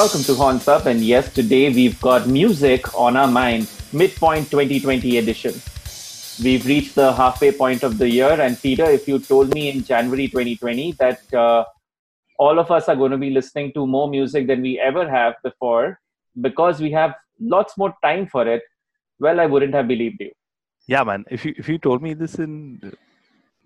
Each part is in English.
Welcome to Horns Up, and yes, today we've got music on our mind, midpoint 2020 edition. We've reached the halfway point of the year, and Peter, if you told me in January 2020 that uh, all of us are going to be listening to more music than we ever have before because we have lots more time for it, well, I wouldn't have believed you. Yeah, man. If you if you told me this in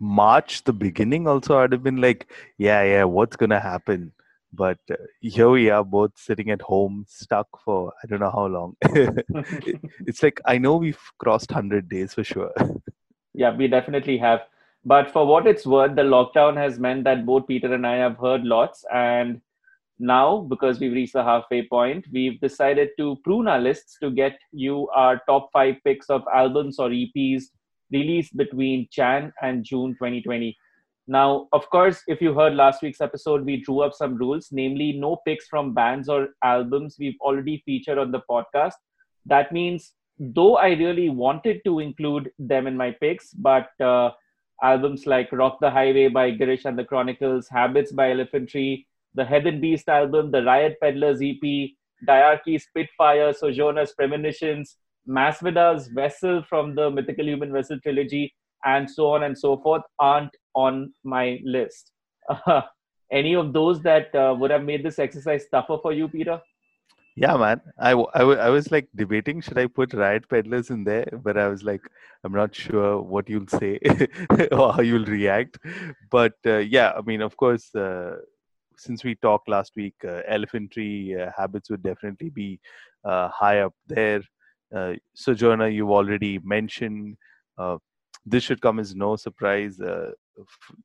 March, the beginning, also, I'd have been like, yeah, yeah, what's gonna happen? But uh, here we are, both sitting at home, stuck for I don't know how long. it, it's like I know we've crossed hundred days for sure. yeah, we definitely have. But for what it's worth, the lockdown has meant that both Peter and I have heard lots. And now, because we've reached the halfway point, we've decided to prune our lists to get you our top five picks of albums or EPs released between Jan and June 2020. Now, of course, if you heard last week's episode, we drew up some rules, namely no picks from bands or albums we've already featured on the podcast. That means, though I really wanted to include them in my picks, but uh, albums like Rock the Highway by Girish and the Chronicles, Habits by Elephant Tree, the Heathen Beast album, the Riot Peddlers EP, Diarchy Spitfire, Sojourner's Premonitions, Masvida's Vessel from the Mythical Human Vessel trilogy, and so on and so forth aren't on my list. Uh, any of those that uh, would have made this exercise tougher for you, Peter? Yeah, man. I, I, I was like debating should I put Riot Peddlers in there, but I was like, I'm not sure what you'll say or how you'll react. But uh, yeah, I mean, of course, uh, since we talked last week, uh, Elephant Tree uh, habits would definitely be uh, high up there. Uh, Sojourner, you've already mentioned. this should come as no surprise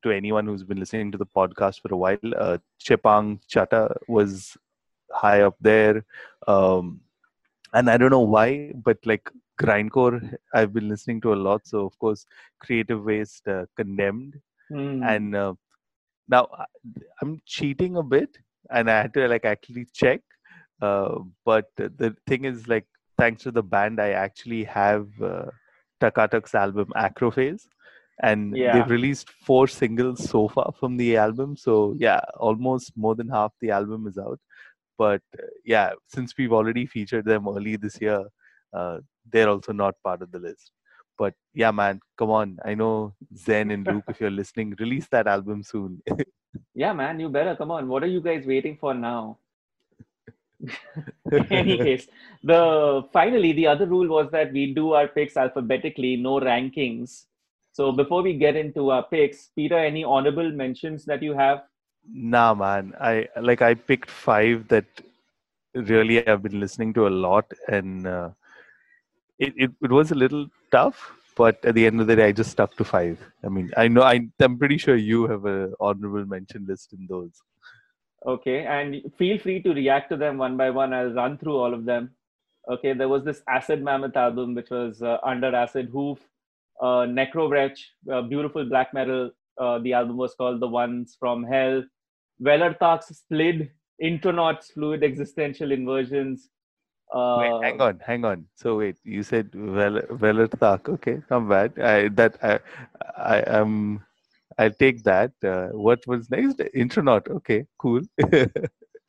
to anyone who's been listening to the podcast for a while. Chepang Chatta was high up there. Um, and I don't know why, but like grindcore, I've been listening to a lot. So of course, Creative Waste uh, condemned, mm. and uh, now I'm cheating a bit, and I had to like actually check. Uh, but the thing is, like, thanks to the band, I actually have uh, Takatak's album Acrophase, and yeah. they've released four singles so far from the album. So yeah, almost more than half the album is out. But uh, yeah since we've already featured them early this year uh, they're also not part of the list. But yeah man come on. I know zen and luke if you're listening release that album soon. Yeah man you better. Come on. What are you guys waiting for now? In any case the finally the other rule was that we do our picks alphabetically no rankings so before we get into our picks peter any honorable mentions that you have Nah, man. I like I picked five that really I've been listening to a lot, and uh, it, it it was a little tough. But at the end of the day, I just stuck to five. I mean, I know I, I'm pretty sure you have a honorable mention list in those. Okay, and feel free to react to them one by one. I'll run through all of them. Okay, there was this Acid Mammoth album, which was uh, under Acid Hoof, uh, Necrowretch, uh, beautiful black metal uh, the album was called The Ones from Hell. Velartak's Splid, Intronauts, Fluid Existential Inversions. Uh, wait, hang on, hang on. So wait, you said Vel- Velartak. Okay, not bad. I that I I am. Um, I'll take that. Uh, what was next? Intronaut. Okay, cool.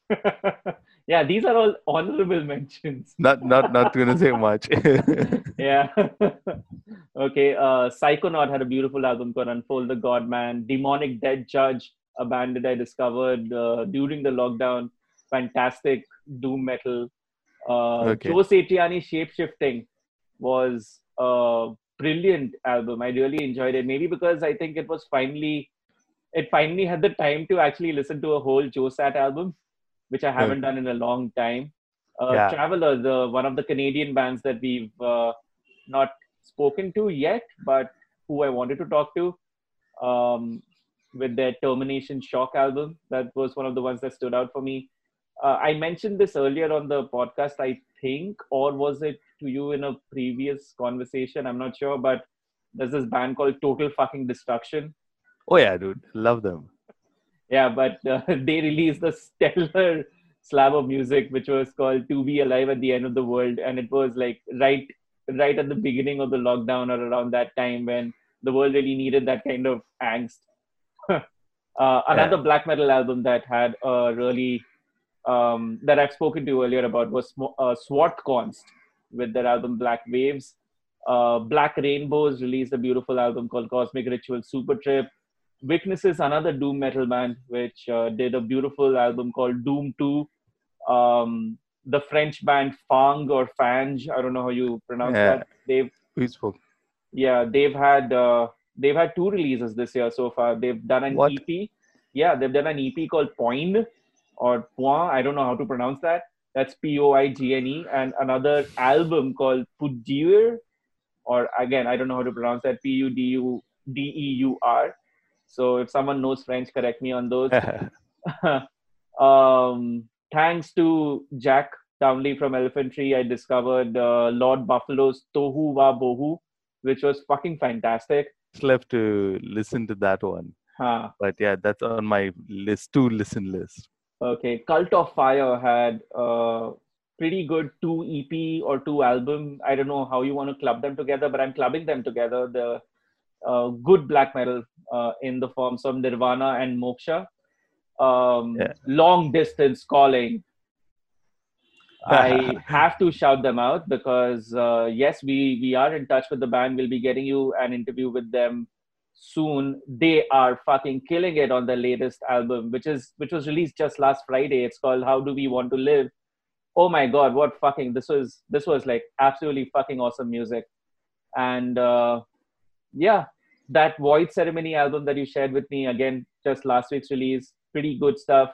yeah, these are all honorable mentions. not not not gonna say much. yeah. okay. Uh, Psychonaut had a beautiful album called Unfold the God Man. Demonic Dead Judge, a band that I discovered uh, during the lockdown. Fantastic doom metal. Uh, okay. Joe Satriani Shapeshifting was a brilliant album. I really enjoyed it. Maybe because I think it was finally, it finally had the time to actually listen to a whole Joe Sat album which I haven't done in a long time. Uh, yeah. Traveller, the one of the Canadian bands that we've uh, not spoken to yet, but who I wanted to talk to, um, with their Termination Shock album. That was one of the ones that stood out for me. Uh, I mentioned this earlier on the podcast, I think, or was it to you in a previous conversation? I'm not sure, but there's this band called Total Fucking Destruction. Oh yeah, dude, love them yeah but uh, they released a stellar slab of music which was called to be alive at the end of the world and it was like right right at the beginning of the lockdown or around that time when the world really needed that kind of angst uh, another yeah. black metal album that had a really um, that I've spoken to earlier about was uh, Const with their album Black Waves. Uh, Black Rainbows released a beautiful album called Cosmic Ritual Super Trip. Witnesses, another doom metal band, which uh, did a beautiful album called Doom 2. Um, the French band Fang or Fange, I don't know how you pronounce yeah. that. They've spoke. Yeah, they've had uh, they've had two releases this year so far. They've done an what? EP. Yeah, they've done an EP called Point or Point. I don't know how to pronounce that. That's P O I G N E, and another album called Pudeur, or again, I don't know how to pronounce that. P U D U D E U R. So if someone knows French, correct me on those. um, thanks to Jack Townley from Elephant Tree, I discovered uh, Lord Buffalo's Tohu Wa Bohu, which was fucking fantastic. Just left to listen to that one. Huh. But yeah, that's on my list to listen list. Okay, Cult of Fire had a pretty good two EP or two album. I don't know how you want to club them together, but I'm clubbing them together. The uh, good black metal uh, in the forms of Nirvana and Moksha. Um, yeah. Long distance calling. I have to shout them out because uh, yes, we we are in touch with the band. We'll be getting you an interview with them soon. They are fucking killing it on the latest album, which is which was released just last Friday. It's called How Do We Want to Live. Oh my god, what fucking this was this was like absolutely fucking awesome music. And uh, yeah, that Void Ceremony album that you shared with me again just last week's release, pretty good stuff.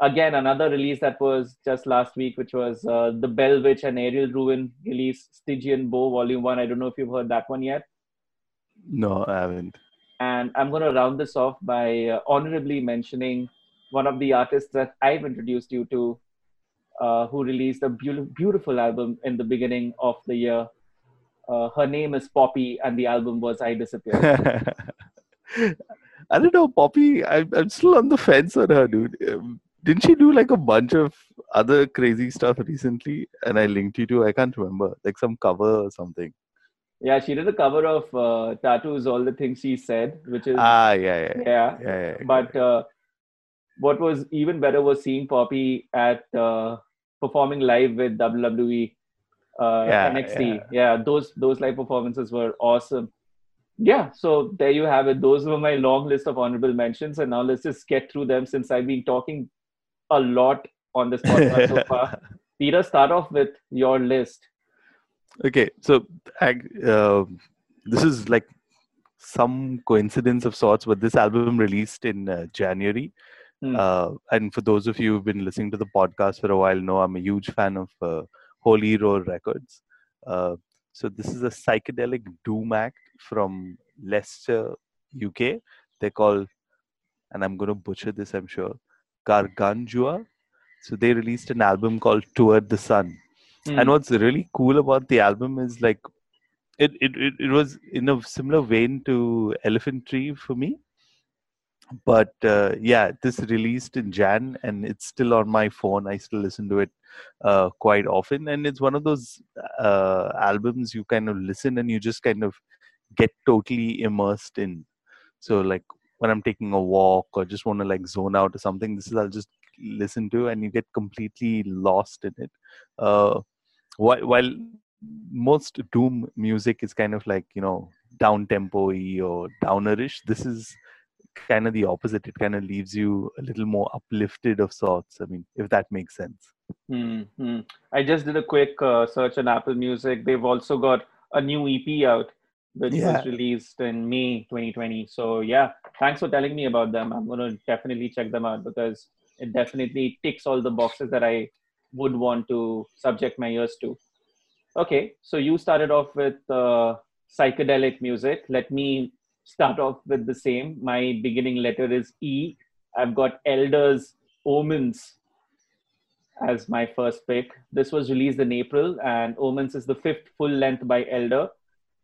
Again, another release that was just last week, which was uh, the Bell Witch and Aerial Ruin release, Stygian Bough Volume One. I don't know if you've heard that one yet. No, I haven't. And I'm going to round this off by uh, honorably mentioning one of the artists that I've introduced you to, uh, who released a be- beautiful album in the beginning of the year. Uh, her name is Poppy, and the album was I Disappear. I don't know, Poppy. I'm, I'm still on the fence on her, dude. Um, didn't she do like a bunch of other crazy stuff recently? And I linked you to, I can't remember, like some cover or something. Yeah, she did a cover of uh, tattoos, all the things she said, which is ah, yeah, yeah, yeah. yeah, yeah but uh, what was even better was seeing Poppy at uh, performing live with WWE uh, yeah, NXT. Yeah. yeah, those those live performances were awesome. Yeah, so there you have it. Those were my long list of honorable mentions, and now let's just get through them since I've been talking a lot on this podcast so far. Peter, start off with your list. Okay, so uh, this is like some coincidence of sorts, but this album released in uh, January. Hmm. Uh, and for those of you who've been listening to the podcast for a while, know I'm a huge fan of uh, Holy Roar Records. Uh, so this is a psychedelic doom act from Leicester, UK. They call, and I'm going to butcher this, I'm sure, Gargantua. So they released an album called Toward the Sun Mm. And what's really cool about the album is like it, it, it, it was in a similar vein to Elephant Tree for me. But uh, yeah, this released in Jan and it's still on my phone. I still listen to it uh, quite often. And it's one of those uh, albums you kind of listen and you just kind of get totally immersed in. So, like when I'm taking a walk or just want to like zone out or something, this is I'll just listen to and you get completely lost in it. Uh, while, while most doom music is kind of like you know down tempo or downerish this is kind of the opposite it kind of leaves you a little more uplifted of sorts i mean if that makes sense mm-hmm. i just did a quick uh, search on apple music they've also got a new ep out which yeah. was released in may 2020 so yeah thanks for telling me about them i'm going to definitely check them out because it definitely ticks all the boxes that i would want to subject my ears to. Okay, so you started off with uh, psychedelic music. Let me start off with the same. My beginning letter is E. I've got Elder's Omens as my first pick. This was released in April, and Omens is the fifth full length by Elder.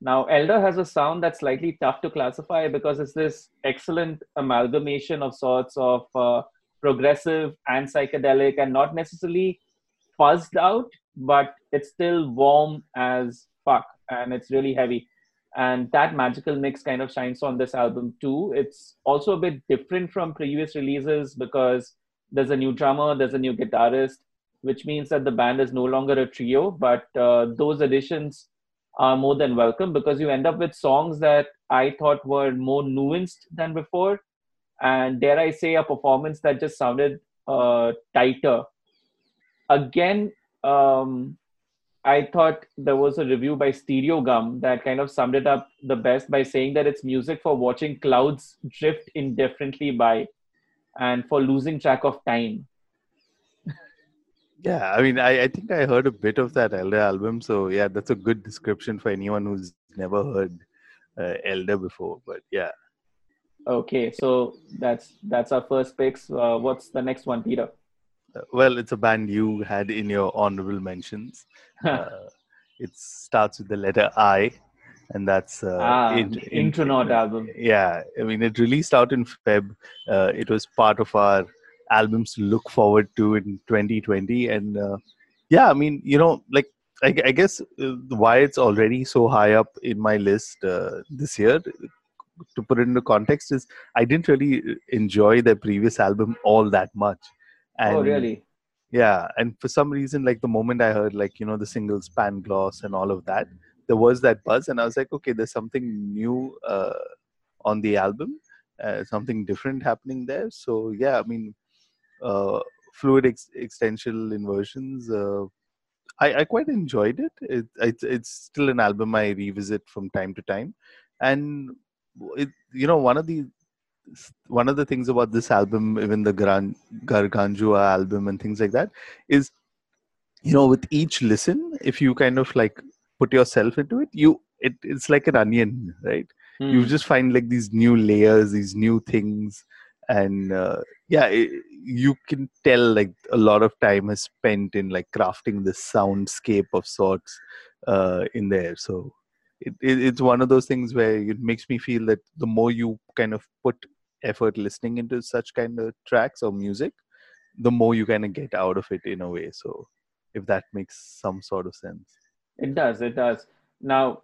Now, Elder has a sound that's slightly tough to classify because it's this excellent amalgamation of sorts of uh, progressive and psychedelic, and not necessarily fuzzed out, but it's still warm as fuck and it's really heavy. And that magical mix kind of shines on this album too. It's also a bit different from previous releases because there's a new drummer, there's a new guitarist, which means that the band is no longer a trio. But uh, those additions are more than welcome because you end up with songs that I thought were more nuanced than before, and dare I say, a performance that just sounded uh, tighter. Again, um, I thought there was a review by Stereogum that kind of summed it up the best by saying that it's music for watching clouds drift indifferently by and for losing track of time. Yeah, I mean, I, I think I heard a bit of that Elder album. So, yeah, that's a good description for anyone who's never heard uh, Elder before. But yeah. Okay, so that's that's our first picks. Uh, what's the next one, Peter? Well, it's a band you had in your honorable mentions. uh, it starts with the letter I, and that's uh, ah, in, Intronaut album. Yeah, I mean, it released out in Feb. Uh, it was part of our albums to look forward to in 2020, and uh, yeah, I mean, you know, like I, I guess uh, why it's already so high up in my list uh, this year to put it into context is I didn't really enjoy their previous album all that much. Oh, and, oh, really? Yeah, and for some reason, like the moment I heard like you know the singles Pangloss and all of that, there was that buzz, and I was like, okay, there's something new uh, on the album, uh, something different happening there. So yeah, I mean, uh, fluid ex- extensional inversions. Uh, I, I quite enjoyed it. it. It's it's still an album I revisit from time to time, and it, you know one of the one of the things about this album, even the Gran, Gargantua album and things like that, is you know with each listen, if you kind of like put yourself into it, you it, it's like an onion, right? Mm. You just find like these new layers, these new things, and uh, yeah, it, you can tell like a lot of time has spent in like crafting this soundscape of sorts uh, in there. So it, it, it's one of those things where it makes me feel that the more you kind of put effort listening into such kind of tracks or music, the more you kind of get out of it in a way. So, if that makes some sort of sense, it does. It does. Now,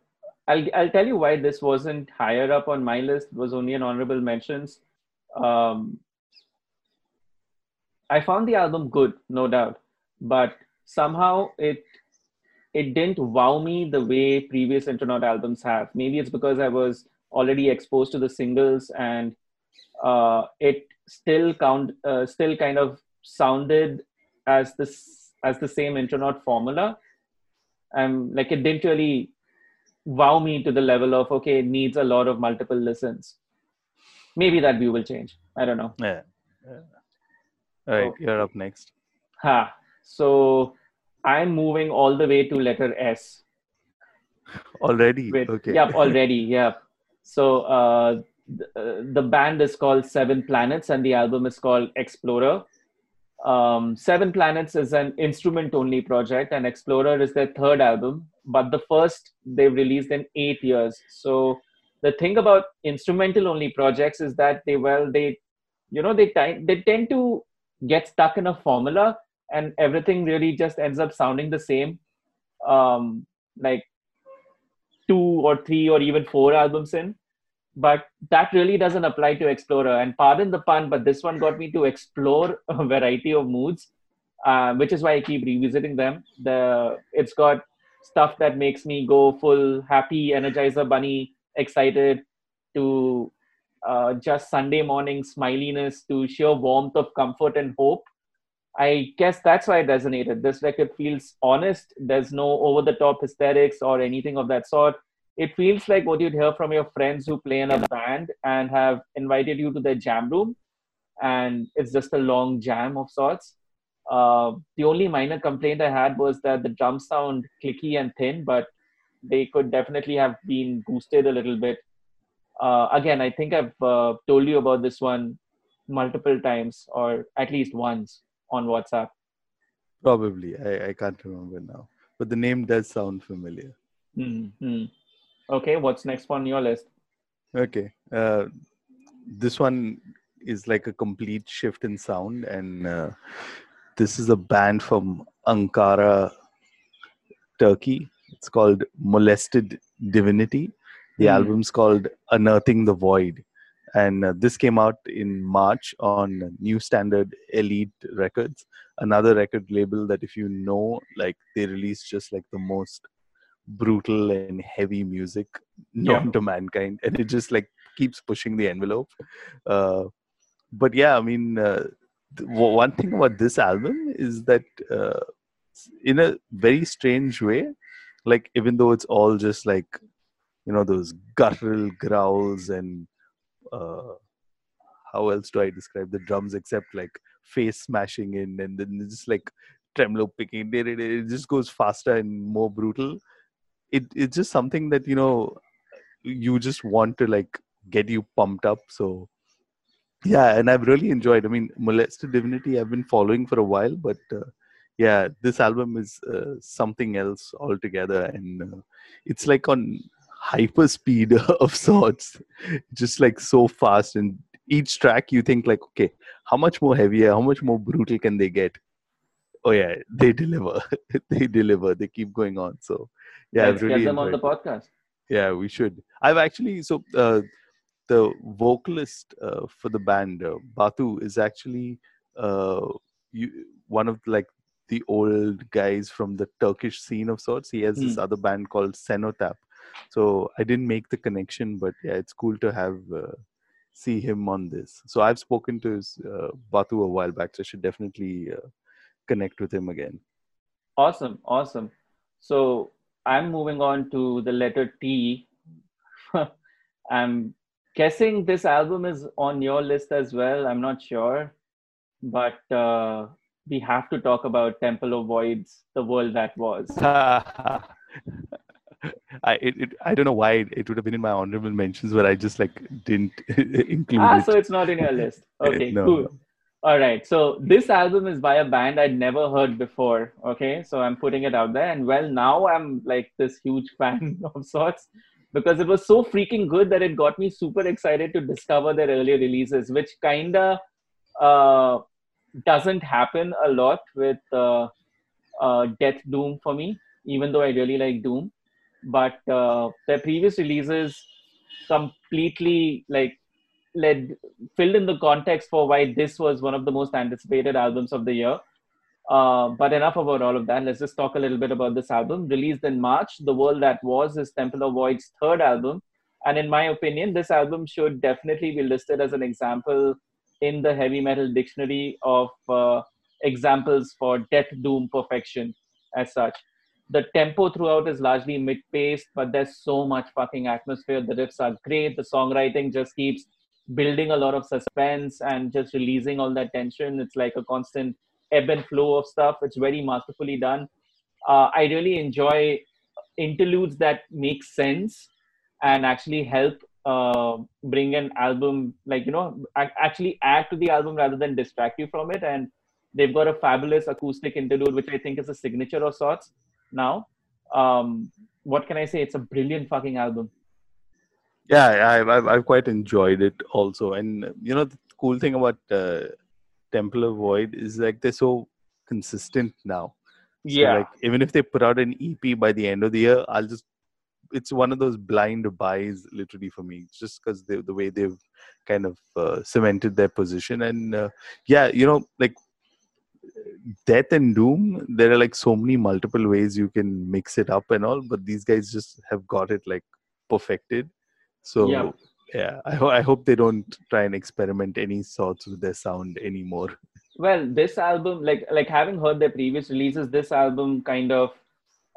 I'll I'll tell you why this wasn't higher up on my list. it Was only an honorable mentions. Um, I found the album good, no doubt, but somehow it it didn't wow me the way previous Intronaut albums have. Maybe it's because I was already exposed to the singles and uh, it still count uh, still kind of sounded as this as the same Intronaut formula. And like it didn't really wow me to the level of okay, it needs a lot of multiple listens. Maybe that view will change. I don't know. Yeah. yeah. All right, okay. you're up next. Ha. So I'm moving all the way to letter S. Already? With, okay. Yep, already. Yep. So uh, the, band is called Seven Planets and the album is called Explorer. Um, Seven Planets is an instrument only project, and Explorer is their third album, but the first they've released in eight years. So the thing about instrumental only projects is that they well they you know they t- they tend to get stuck in a formula and everything really just ends up sounding the same um, like two or three or even four albums in but that really doesn't apply to explorer and pardon the pun but this one got me to explore a variety of moods uh, which is why i keep revisiting them the it's got stuff that makes me go full happy energizer bunny excited to uh, just sunday morning smiliness to sheer warmth of comfort and hope I guess that's why it resonated. This record feels honest. There's no over the top hysterics or anything of that sort. It feels like what you'd hear from your friends who play in a band and have invited you to their jam room, and it's just a long jam of sorts. Uh, the only minor complaint I had was that the drums sound clicky and thin, but they could definitely have been boosted a little bit. Uh, again, I think I've uh, told you about this one multiple times, or at least once on WhatsApp? Probably. I, I can't remember now. But the name does sound familiar. Mm-hmm. Okay, what's next on your list? Okay. Uh, this one is like a complete shift in sound, and uh, this is a band from Ankara, Turkey. It's called Molested Divinity. The mm. album's called Unearthing the Void. and uh, this came out in March on New Standard Elite Records, another record label that if you know, like they release just like the most brutal and heavy music known yeah. to mankind, and it just like keeps pushing the envelope. Uh, but yeah, I mean, uh, one thing about this album is that uh, in a very strange way, like even though it's all just like you know those guttural growls and uh, how else do I describe the drums except like face smashing in and then just like tremolo picking it just goes faster and more brutal it it's just something that you know you just want to like get you pumped up so. Yeah and i've really enjoyed i mean molested divinity i've been following for a while but uh, yeah this album is uh, something else altogether and uh, it's like on hyper speed of sorts just like so fast and each track you think like okay how much more heavier how much more brutal can they get? Oh yeah they deliver they deliver they keep going on so yeah Let's really get them on the podcast. Yeah we should. I've actually so uh, the vocalist uh, for the band uh, batu is actually uh, you, one of like the old guys from the turkish scene of sorts. He has mm. this hmm. other band called Cenotaph so i didn't make the connection but yeah it's cool to have uh, see him on this. So i've spoken to his uh, batu a while back so i should definitely uh, connect with him again. Awesome awesome. So i'm moving on to the letter t i'm guessing this album is on your list as well i'm not sure but uh, we have to talk about temple of voids the world that was I it, it, I don't know why it, would have been in my honorable mentions, but I just like didn't include ah, it. so it's not in your list. Okay, no, cool. All right. So this album is by a band I'd never heard before. Okay, so I'm putting it out there, and well, now I'm like this huge fan of sorts because it was so freaking good that it got me super excited to discover their earlier releases, which kinda uh, doesn't happen a lot with uh, uh, Death Doom for me, even though I really like Doom but uh, their previous releases completely like led filled in the context for why this was one of the most anticipated albums of the year. Uh, but enough about all of that. Let's just talk a little bit about this album. Released in March, The World That Was is Temple of Void's third album. And in my opinion, this album should definitely be listed as an example in the heavy metal dictionary of uh, examples for death doom perfection as such the tempo throughout is largely mid-paced, but there's so much fucking atmosphere. The riffs are great. The songwriting just keeps building a lot of suspense and just releasing all that tension. It's like a constant ebb and flow of stuff. It's very masterfully done. Uh, I really enjoy interludes that make sense and actually help uh, bring an album, like, you know, actually add to the album rather than distract you from it. And they've got a fabulous acoustic interlude, which I think is a signature of sorts now. Um, what can I say? It's a brilliant fucking album. Yeah, I've, I've, I've quite enjoyed it also. And, you know, the cool thing about uh, Temple of Void is like they're so consistent now. So yeah. Like, even if they put out an EP by the end of the year, I'll just it's one of those blind buys literally for me just because the way they've kind of uh, cemented their position and uh, yeah you know like death and doom there are like so many multiple ways you can mix it up and all but these guys just have got it like perfected so yeah, yeah I, ho- I hope they don't try and experiment any sorts with their sound anymore well this album like like having heard their previous releases this album kind of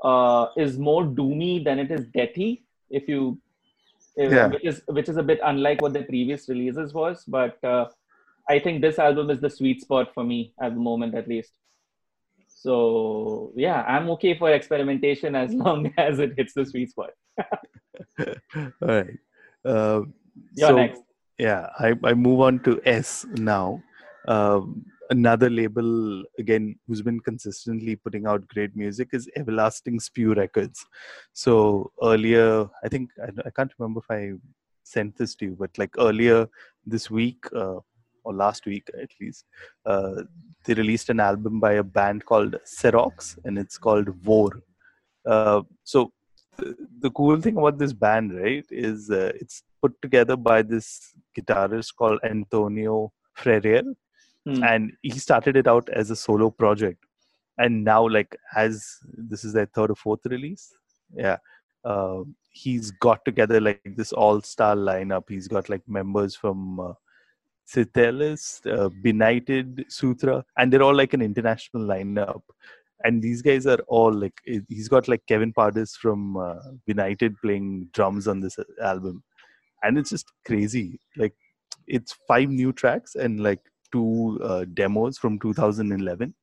uh is more doomy than it is deathy if you if, yeah. which is which is a bit unlike what their previous releases was but uh I think this album is the sweet spot for me at the moment, at least. So yeah, I'm okay for experimentation as long as it hits the sweet spot. All right. Uh, You're so, next. Yeah, I, I move on to S now. Um, another label again who's been consistently putting out great music is Everlasting Spew Records. So earlier, I think I, I can't remember if I sent this to you, but like earlier this week, uh, or last week at least, uh, they released an album by a band called Serox, and it's called Vor. Uh, so the, cool thing about this band, right, is uh, it's put together by this guitarist called Antonio Ferrer, Hmm. and he started it out as a solo project, and now like as this is their third or fourth release, yeah, uh, he's got together like this all-star lineup. He's got like members from. Uh, Citelis, uh, Benighted, Sutra, and they're all like an international lineup. And these guys are all like, he- he's got like Kevin Paradis from uh, Benighted playing drums on this uh, album. And it's just crazy. Like, it's five new tracks and like two uh, demos from 2011.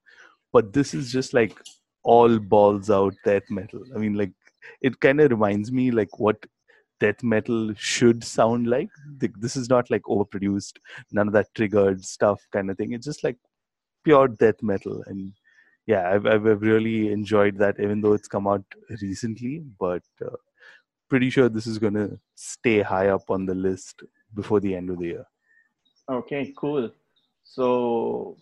But this is just like all balls out death metal. I mean, like, it kind of reminds me like what death metal should sound like. This is not like overproduced none of that triggered stuff kind of thing. It's just like pure death metal, and yeah, I've, I've really enjoyed that, even though it's come out recently. But uh, pretty sure this is gonna stay high up on the list before the end of the year. Okay, cool. So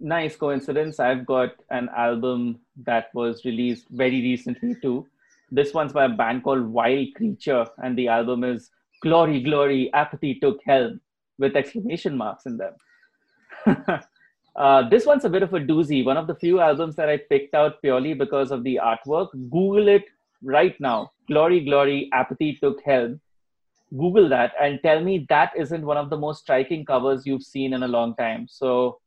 nice coincidence. I've got an album that was released very recently too. This one's by a band called Wild Creature, and the album is Glory, Glory, Apathy Took Helm with exclamation marks in them. uh, this one's a bit of a doozy. One of the few albums that I picked out purely because of the artwork. Google it right now. Glory, Glory, Apathy Took Helm. Google that and tell me that isn't one of the most striking covers you've seen in a long time. So,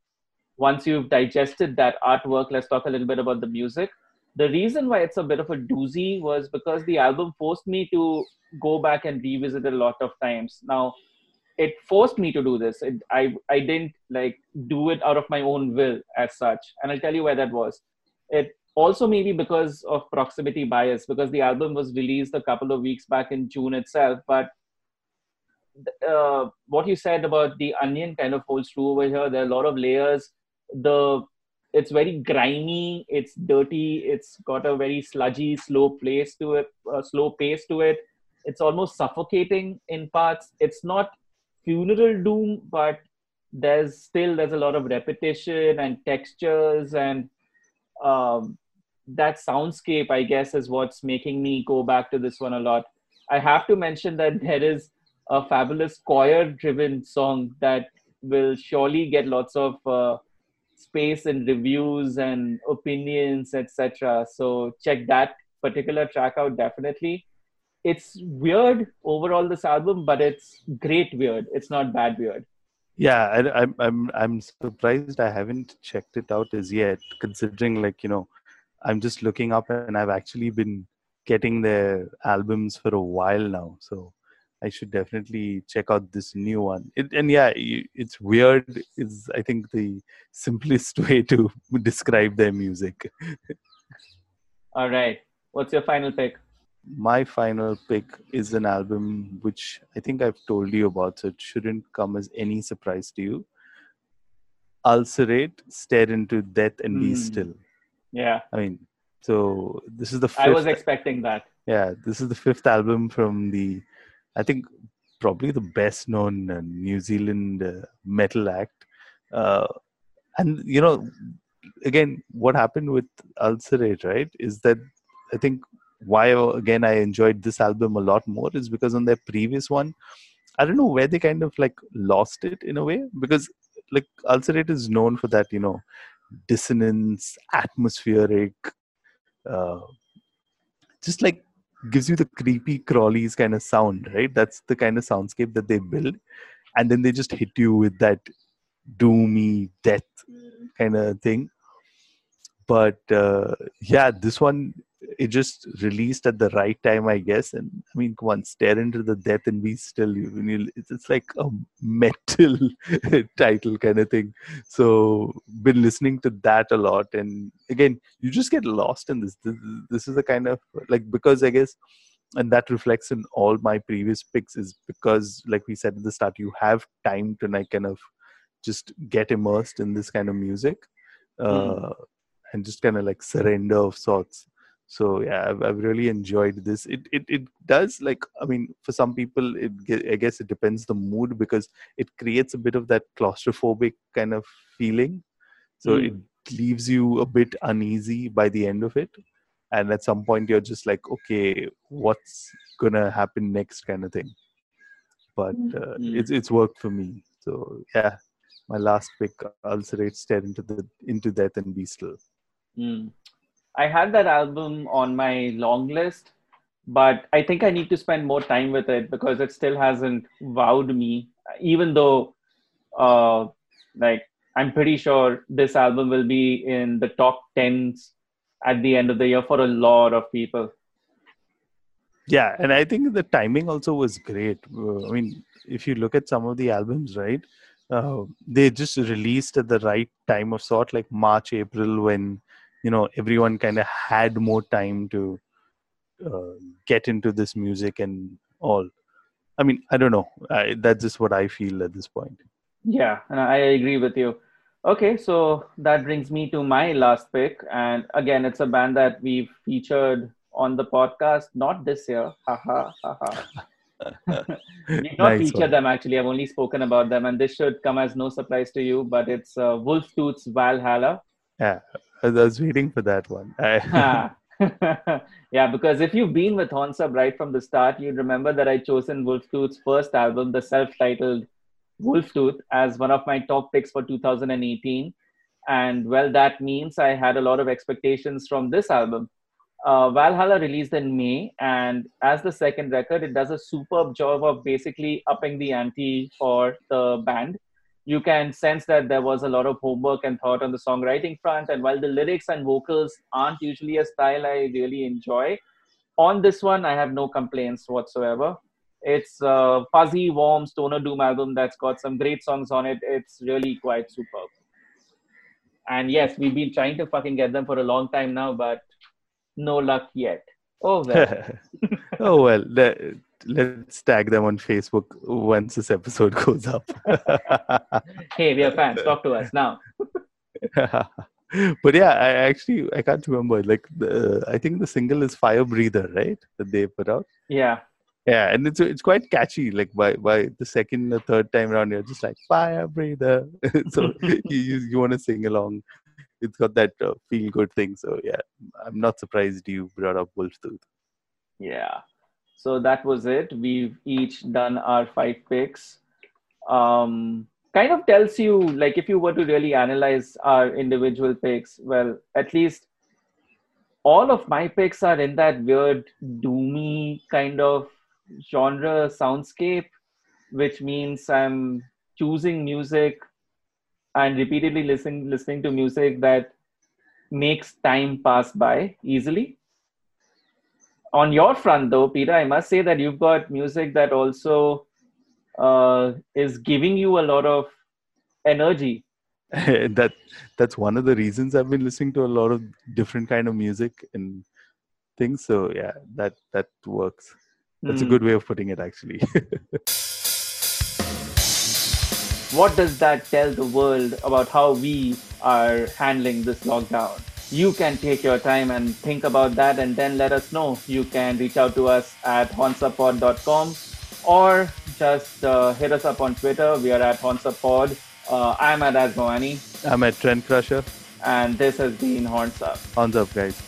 once you've digested that artwork, let's talk a little bit about the music. The reason why it's a bit of a doozy was because the album forced me to go back and revisit it a lot of times. Now, it forced me to do this. It, I I didn't like do it out of my own will as such, and I'll tell you why that was. It also maybe because of proximity bias, because the album was released a couple of weeks back in June itself, but uh, what you said about the onion kind of holds true over here. There are a lot of layers. The it's very grimy. It's dirty. It's got a very sludgy, slow place to it. Uh, slow pace to it. It's almost suffocating in parts. It's not funeral doom, but there's still there's a lot of repetition and textures and um, that soundscape. I guess is what's making me go back to this one a lot. I have to mention that there is a fabulous choir driven song that will surely get lots of uh, space in reviews and opinions etc so check that particular track out definitely it's weird overall this album but it's great weird it's not bad weird Yeah, I, I'm I'm I'm surprised I haven't checked it out as yet, considering like you know, I'm just looking up and I've actually been getting their albums for a while now, so I should definitely check out this new one. It, and yeah, it's weird. Is I think the simplest way to describe their music. all right what's your final pick My final pick is an album which I think I've told you about, so it shouldn't come as any surprise to you. Ulcerate, stare into death, and be Hmm. still. yeah I mean, so this is the i was expecting that yeah, this is the fifth album from the, I think, probably the best known uh, New Zealand uh, metal act. Uh, and you know, again, what happened with Ulcerate, right, is that I think why again I enjoyed this album a lot more is because on their previous one, I don't know where they kind of like lost it in a way because like Ulcerate is known for that, you know, dissonance, atmospheric, uh, just like gives you the creepy crawlies kind of sound, right? That's the kind of soundscape that they build, and then they just hit you with that doomy death kind of thing. But uh, yeah, this one it just released at the right time, I guess. And I mean, come on, stare into the death and be still. It's, like a metal title kind of thing. So been listening to that a lot, and again, you just get lost in this. This, this is the kind of like because I guess, and that reflects in all my previous picks is because, like we said at the start, you have time to like kind of just get immersed in this kind of music, uh, Mhm. and just kind of like surrender of sorts. So yeah, I've, I've really enjoyed this. It, it it does like I mean, for some people, it I guess it depends the mood because it creates a bit of that claustrophobic kind of feeling. So Mm. it leaves you a bit uneasy by the end of it, and at some point you're just like, okay, what's gonna happen next, kind of thing. but uh, mm. it's it's worked for me. So yeah, my last pick, ulcerate, stare into the into death and be still. Mm. I had that album on my long list, but I think I need to spend more time with it because it still hasn't wowed me. Even though, uh, like, I'm pretty sure this album will be in the top tens at the end of the year for a lot of people. Yeah, and I think the timing also was great. Uh, I mean, if you look at some of the albums, right, uh, they just released at the right time of sort, like March, April, when you know everyone kind of had more time to uh, get into this music and all. I mean, I don't know. I, that's just what I feel at this point. Yeah, and I agree with you. Okay, so that brings me to my last pick. And again, it's a band that we've featured on the podcast, not this year. Haha, haha. We've not nice featured one. them actually. I've only spoken about them, and this should come as no surprise to you. But it's uh, Wolf Tooth's Valhalla. Yeah, I was waiting for that one. yeah, because if you've been with Horns Up right from the start, you'd remember that I chosen Wolf Tooth's first album, the self-titled Wolf Tooth as one of my top picks for 2018. And well, that means I had a lot of expectations from this album. Uh, Valhalla released in May, and as the second record, it does a superb job of basically upping the ante for the band. You can sense that there was a lot of homework and thought on the songwriting front. And while the lyrics and vocals aren't usually a style I really enjoy, on this one, I have no complaints whatsoever. It's a fuzzy, warm stoner doom album that's got some great songs on it. It's really quite superb. And yes, we've been trying to fucking get them for a long time now, but no luck yet. Oh well. oh well. Let, let's tag them on Facebook once this episode goes up. hey, we are fans. Talk to us now. but yeah, I actually I can't remember. Like the I think the single is Fire Breather, right? That they put out. Yeah yeah and it's it's quite catchy like by by the second or third time around you're just like fire breather so you you want to sing along it's got that uh, feel good thing so yeah i'm not surprised you brought up wolf tooth yeah so that was it we've each done our five picks um kind of tells you like if you were to really analyze our individual picks well at least all of my picks are in that weird doomy kind of genre soundscape, which means I'm choosing music and repeatedly listening listening to music that makes time pass by easily. On your front, though, Peter, I must say that you've got music that also uh, is giving you a lot of energy. that that's one of the reasons I've been listening to a lot of different kind of music and things. So yeah, that that works. That's mm. a hmm. good way of putting it, actually. what does that tell the world about how we are handling this lockdown? You can take your time and think about that and then let us know. You can reach out to us at hornsuppod.com or just uh, hit us up on Twitter. We are at hornsuppod. Uh, I'm at asmoani. I'm at Trend Crusher. And this has been Horns Up. Horns Up, guys.